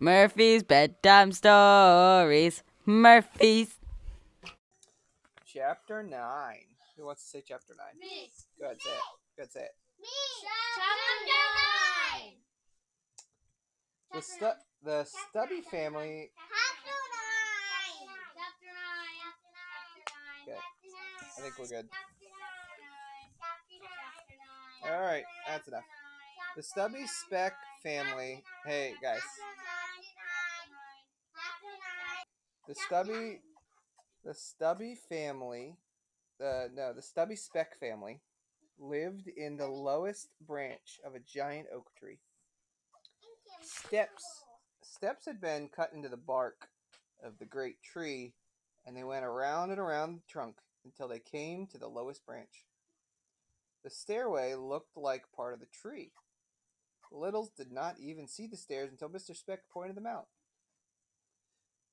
Murphy's bedtime stories. Murphy's. Chapter 9. Who wants to say chapter 9? Me. Go ahead, say it. Go ahead, say it. Me. Chapter nine. The, stu- the Stubby family. Chapter nine. Chapter nine. Chapter Okay. nine. I think we're good. Chapter nine. Chapter nine. All right, that's enough. The Stubby Speck family. Hey, guys. The Stubby. The Stubby family. Uh, no, the Stubby Speck family lived in the lowest branch of a giant oak tree. Steps. Steps had been cut into the bark of the great tree, and they went around and around the trunk until they came to the lowest branch. The stairway looked like part of the tree. Littles did not even see the stairs until Mr. Speck pointed them out.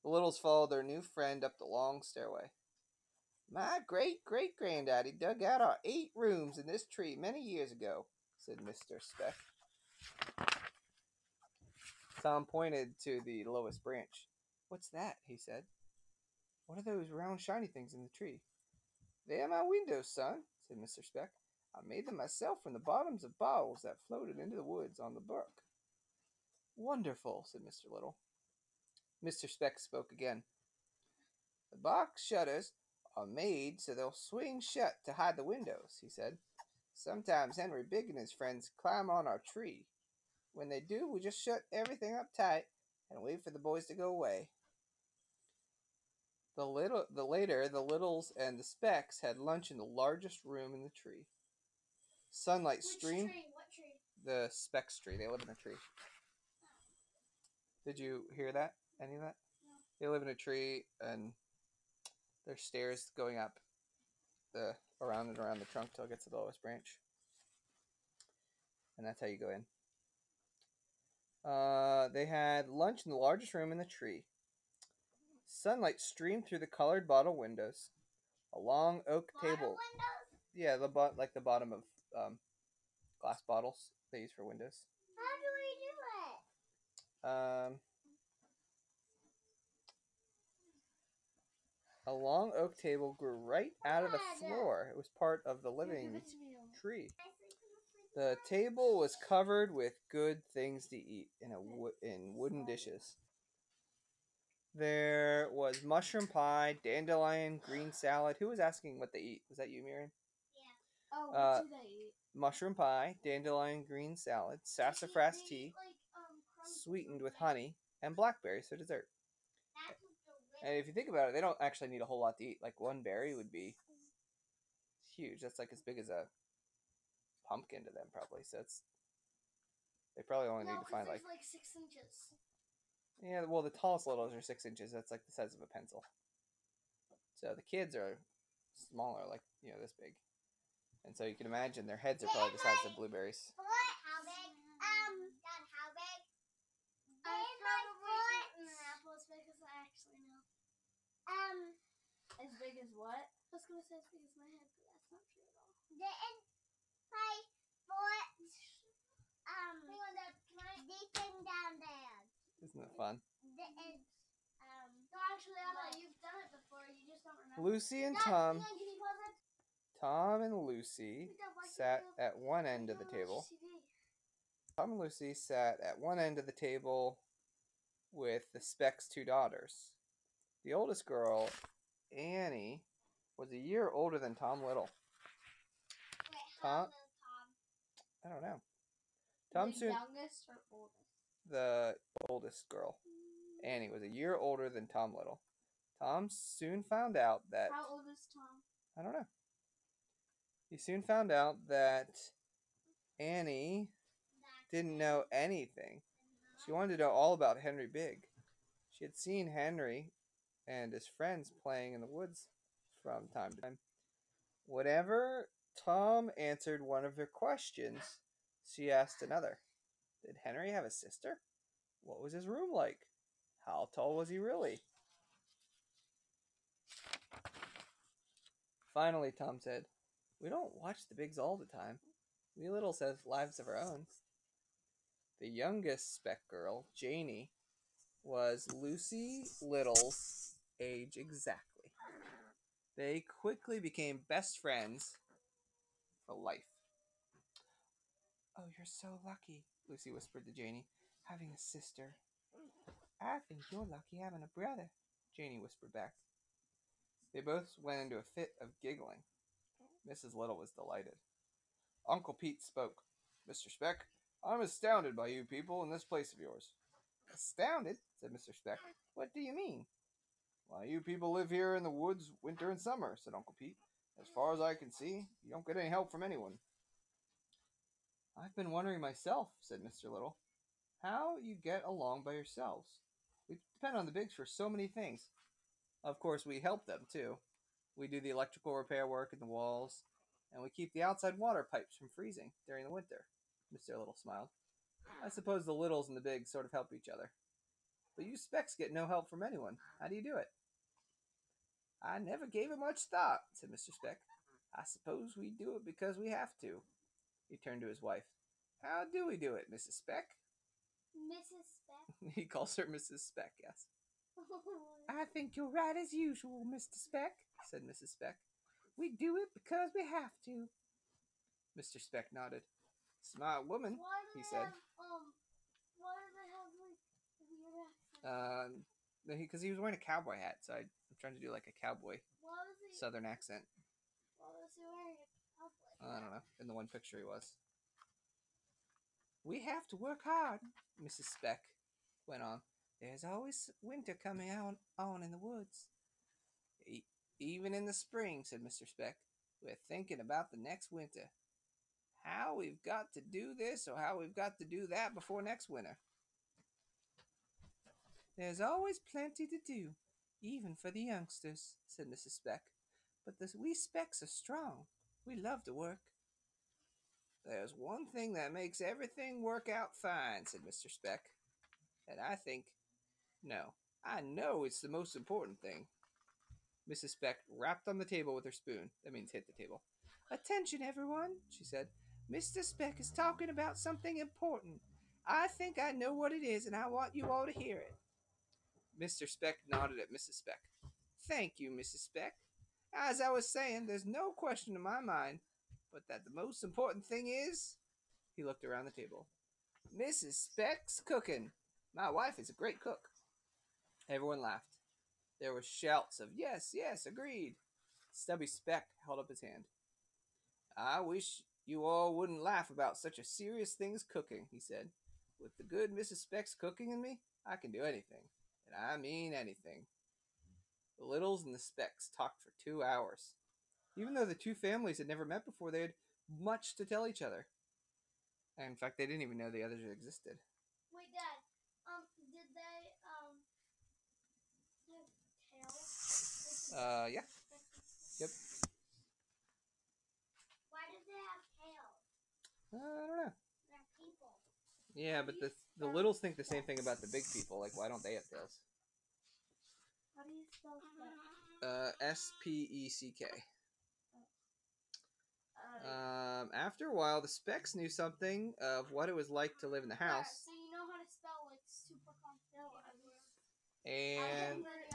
The Littles followed their new friend up the long stairway. My great great granddaddy dug out our eight rooms in this tree many years ago, said Mr. Speck. Tom pointed to the lowest branch. What's that? he said. What are those round shiny things in the tree? They're my windows, son, said Mr. Speck. I made them myself from the bottoms of bottles that floated into the woods on the brook. Wonderful, said Mr. Little. Mr. Speck spoke again. The box shutters are made so they'll swing shut to hide the windows, he said. Sometimes Henry Big and his friends climb on our tree. When they do, we just shut everything up tight and wait for the boys to go away. The little, the later, the Littles and the Specks had lunch in the largest room in the tree. Sunlight streamed tree? What tree? the Specks tree. They live in a tree. Did you hear that? Any of that? They live in a tree, and there's stairs going up the around and around the trunk till it gets to the lowest branch, and that's how you go in. Uh, they had lunch in the largest room in the tree. Sunlight streamed through the colored bottle windows. A long oak Bottom table. windows? Yeah, the bot like the bottom of um, glass bottles they use for windows. How do we do it? Um, a long oak table grew right out of the floor. It was part of the living Give it to me. tree. The table was covered with good things to eat in a wo- in wooden dishes. There was mushroom pie, dandelion, green salad. Who was asking what they eat? Was that you, Miriam? Yeah. Oh, what Uh, do they eat? Mushroom pie, dandelion, green salad, sassafras tea, um, sweetened with honey, and blackberries for dessert. And if you think about it, they don't actually need a whole lot to eat. Like one berry would be huge. That's like as big as a pumpkin to them, probably. So it's they probably only need to find like like six inches. yeah. Well, the tallest littles are six inches. That's like the size of a pencil. So the kids are smaller, like you know this big. And so you can imagine their heads are probably the size of blueberries. How big? Um, Dad, how big? I've probably eaten an apple as big as I actually know. Um, As big as what? I was gonna say as big as my head, but that's not true at all. Didn't my foot um deep down there? Isn't it fun? Didn't um. No, actually, Anna, you've done it before. You just don't remember. Lucy and Dad, Tom, Ian, can you pause it? Tom and Lucy Dad, why can't sat at one end of the table. Tom and Lucy sat at one end of the table with the Speck's two daughters. The oldest girl, Annie, was a year older than Tom Little. Wait, Tom- how old is Tom? I don't know. Tom the soon youngest or oldest? the oldest girl. Annie was a year older than Tom Little. Tom soon found out that How old is Tom? I don't know. He soon found out that Annie didn't know anything. She wanted to know all about Henry Big. She had seen Henry and his friends playing in the woods from time to time. Whenever Tom answered one of her questions, she asked another Did Henry have a sister? What was his room like? How tall was he really? Finally, Tom said, We don't watch the bigs all the time. We littles have lives of our own. The youngest Speck girl, Janie, was Lucy Little's age exactly. They quickly became best friends for life. Oh, you're so lucky, Lucy whispered to Janie, having a sister. I think you're lucky having a brother, Janie whispered back. They both went into a fit of giggling. Mrs. Little was delighted. Uncle Pete spoke. Mr. Speck, I'm astounded by you people in this place of yours. Astounded? said Mr. Speck. What do you mean? Why, you people live here in the woods winter and summer, said Uncle Pete. As far as I can see, you don't get any help from anyone. I've been wondering myself, said Mr. Little, how you get along by yourselves. We depend on the Bigs for so many things. Of course, we help them, too. We do the electrical repair work in the walls, and we keep the outside water pipes from freezing during the winter. Mr. Little smiled. I suppose the Littles and the Bigs sort of help each other. But you Specks get no help from anyone. How do you do it? I never gave it much thought, said Mr. Speck. I suppose we do it because we have to. He turned to his wife. How do we do it, Mrs. Speck? Mrs. Speck. he calls her Mrs. Speck, yes. I think you're right as usual, Mr. Speck, said Mrs. Speck. We do it because we have to. Mr. Speck nodded. Smart woman, he said. Have, um, why do they have like weird accents? Um, because he was wearing a cowboy hat, so I, I'm trying to do like a cowboy southern accent. why was he wearing a cowboy? I don't know. In the one picture, he was. We have to work hard, Mrs. Speck went on. There's always winter coming on, on in the woods. E- even in the spring, said Mr. Speck. We're thinking about the next winter. How we've got to do this or how we've got to do that before next winter. There's always plenty to do, even for the youngsters, said Mrs. Speck. But the wee Specks are strong. We love to work. There's one thing that makes everything work out fine, said Mr. Speck. And I think, no, I know it's the most important thing. Mrs. Speck rapped on the table with her spoon. That means hit the table. Attention, everyone, she said. Mr. Speck is talking about something important. I think I know what it is, and I want you all to hear it. Mr. Speck nodded at Mrs. Speck. Thank you, Mrs. Speck. As I was saying, there's no question in my mind but that the most important thing is. He looked around the table. Mrs. Speck's cooking. My wife is a great cook. Everyone laughed. There were shouts of yes, yes, agreed. Stubby Speck held up his hand. I wish you all wouldn't laugh about such a serious thing as cooking, he said. With the good Mrs. Speck's cooking in me, I can do anything. And I mean anything. The Littles and the Specks talked for two hours. Even though the two families had never met before, they had much to tell each other. And in fact, they didn't even know the others existed. Wait, Dad. Um, did they um have tails? Uh, yeah. Yep. Why did they have tails? Uh, I don't know. They're people. Yeah, but the the Littles think the same thing about the big people. Like, why don't they have tails? How do you spell that? Uh, S P E C K. Uh, Um, after a while, the Specks knew something of what it was like to live in the There, house, So you know how to spell like super complicated. and I've never,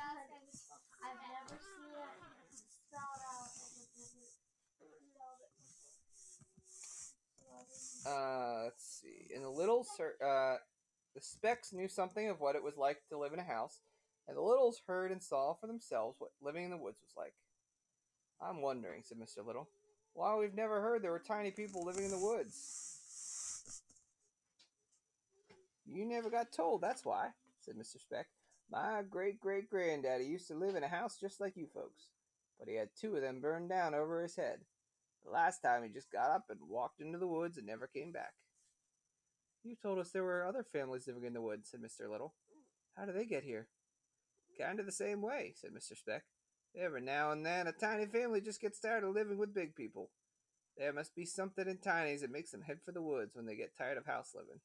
I've never seen it spelled out. and I've never spelled it before. So I uh, let's see. And the Littles, heard, uh, the Specks knew something of what it was like to live in a house, and the Littles heard and saw for themselves what living in the woods was like. I'm wondering, said Mr. Little, why we've never heard there were tiny people living in the woods. You never got told, that's why, said Mr. Speck. My great great granddaddy used to live in a house just like you folks, but he had two of them burned down over his head. The last time he just got up and walked into the woods and never came back. You told us there were other families living in the woods, said Mr. Little. How do they get here? Kind of the same way, said Mr. Speck. Every now and then, a tiny family just gets tired of living with big people. There must be something in tinies that makes them head for the woods when they get tired of house living.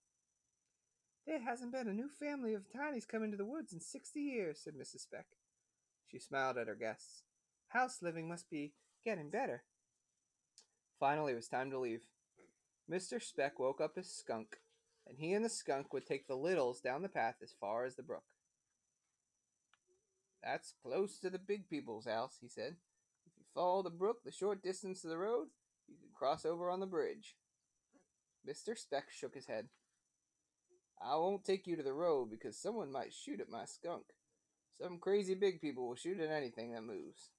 There hasn't been a new family of tinies come into the woods in sixty years, said Mrs. Speck. She smiled at her guests. House living must be getting better. Finally, it was time to leave. Mr. Speck woke up his skunk, and he and the skunk would take the Littles down the path as far as the brook. That's close to the big people's house, he said. If you follow the brook the short distance to the road, you can cross over on the bridge. Mr. Speck shook his head. I won't take you to the road because someone might shoot at my skunk. Some crazy big people will shoot at anything that moves.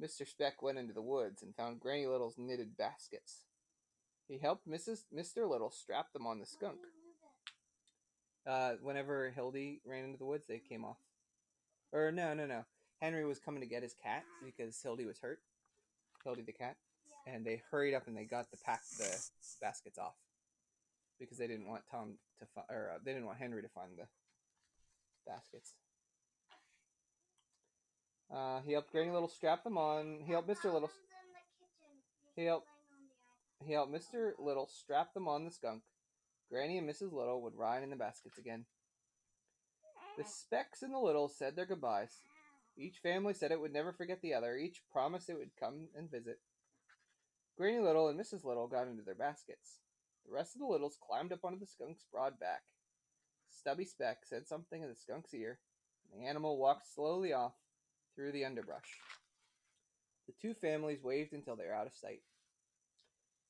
Mr. Speck went into the woods and found Granny Little's knitted baskets. He helped Mrs. Mr. Little strap them on the skunk. Uh, whenever Hildy ran into the woods, they came off. Or no, no, no. Henry was coming to get his cat because Hildy was hurt. Hildy the cat, and they hurried up and they got the pack the baskets off because they didn't want Tom to find, or uh, they didn't want Henry to find the baskets. Uh, he helped Granny Little strap them on. He helped Mr. Little. in the kitchen. Just He helped- playing on the iPad. He helped Mr. Little strap them on the skunk. Granny and Mrs. Little would ride in the baskets again. The Specks and the Littles said their goodbyes. Each family said it would never forget the other. Each promised it would come and visit. Granny Little and Mrs. Little got into their baskets. The rest of the Littles climbed up onto the skunk's broad back. Stubby Speck said something in the skunk's ear, and the animal walked slowly off through the underbrush. The two families waved until they were out of sight.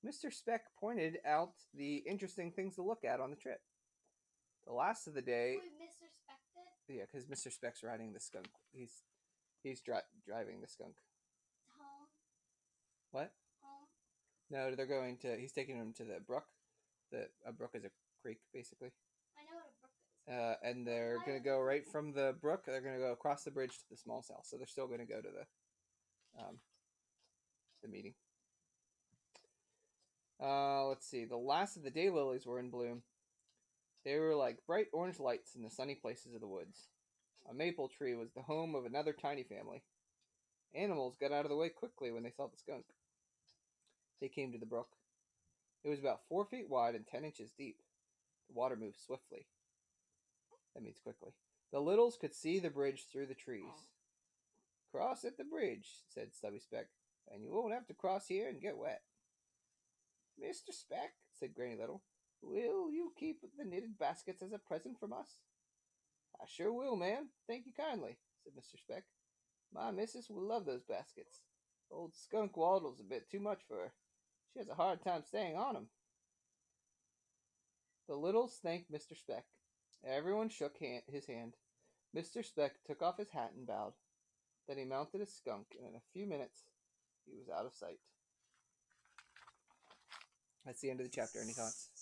Mr. Speck pointed out the interesting things to look at on the trip. The last of the day, Wait, Mr. Spected? yeah, because Mr. Speck's riding the skunk. He's he's dri- driving the skunk. Home? What? Home? No, they're going to. He's taking him to the brook. The a brook is a creek, basically. I know what a brook is. Uh, and they're gonna go right from the brook. They're gonna go across the bridge to the small cell. So they're still gonna go to the um, the meeting. Uh, let's see. The last of the daylilies were in bloom. They were like bright orange lights in the sunny places of the woods. A maple tree was the home of another tiny family. Animals got out of the way quickly when they saw the skunk. They came to the brook. It was about four feet wide and ten inches deep. The water moved swiftly. That means quickly. The littles could see the bridge through the trees. Cross at the bridge, said Stubby Speck, and you won't have to cross here and get wet. Mr. Speck, said Granny Little, will you keep the knitted baskets as a present from us? I sure will, ma'am. Thank you kindly, said Mr. Speck. My missus will love those baskets. Old skunk waddles a bit too much for her. She has a hard time staying on 'em. The littles thanked Mr. Speck. Everyone shook hand, his hand. Mr. Speck took off his hat and bowed. Then he mounted his skunk, and in a few minutes he was out of sight. That's the end of the chapter. Any thoughts?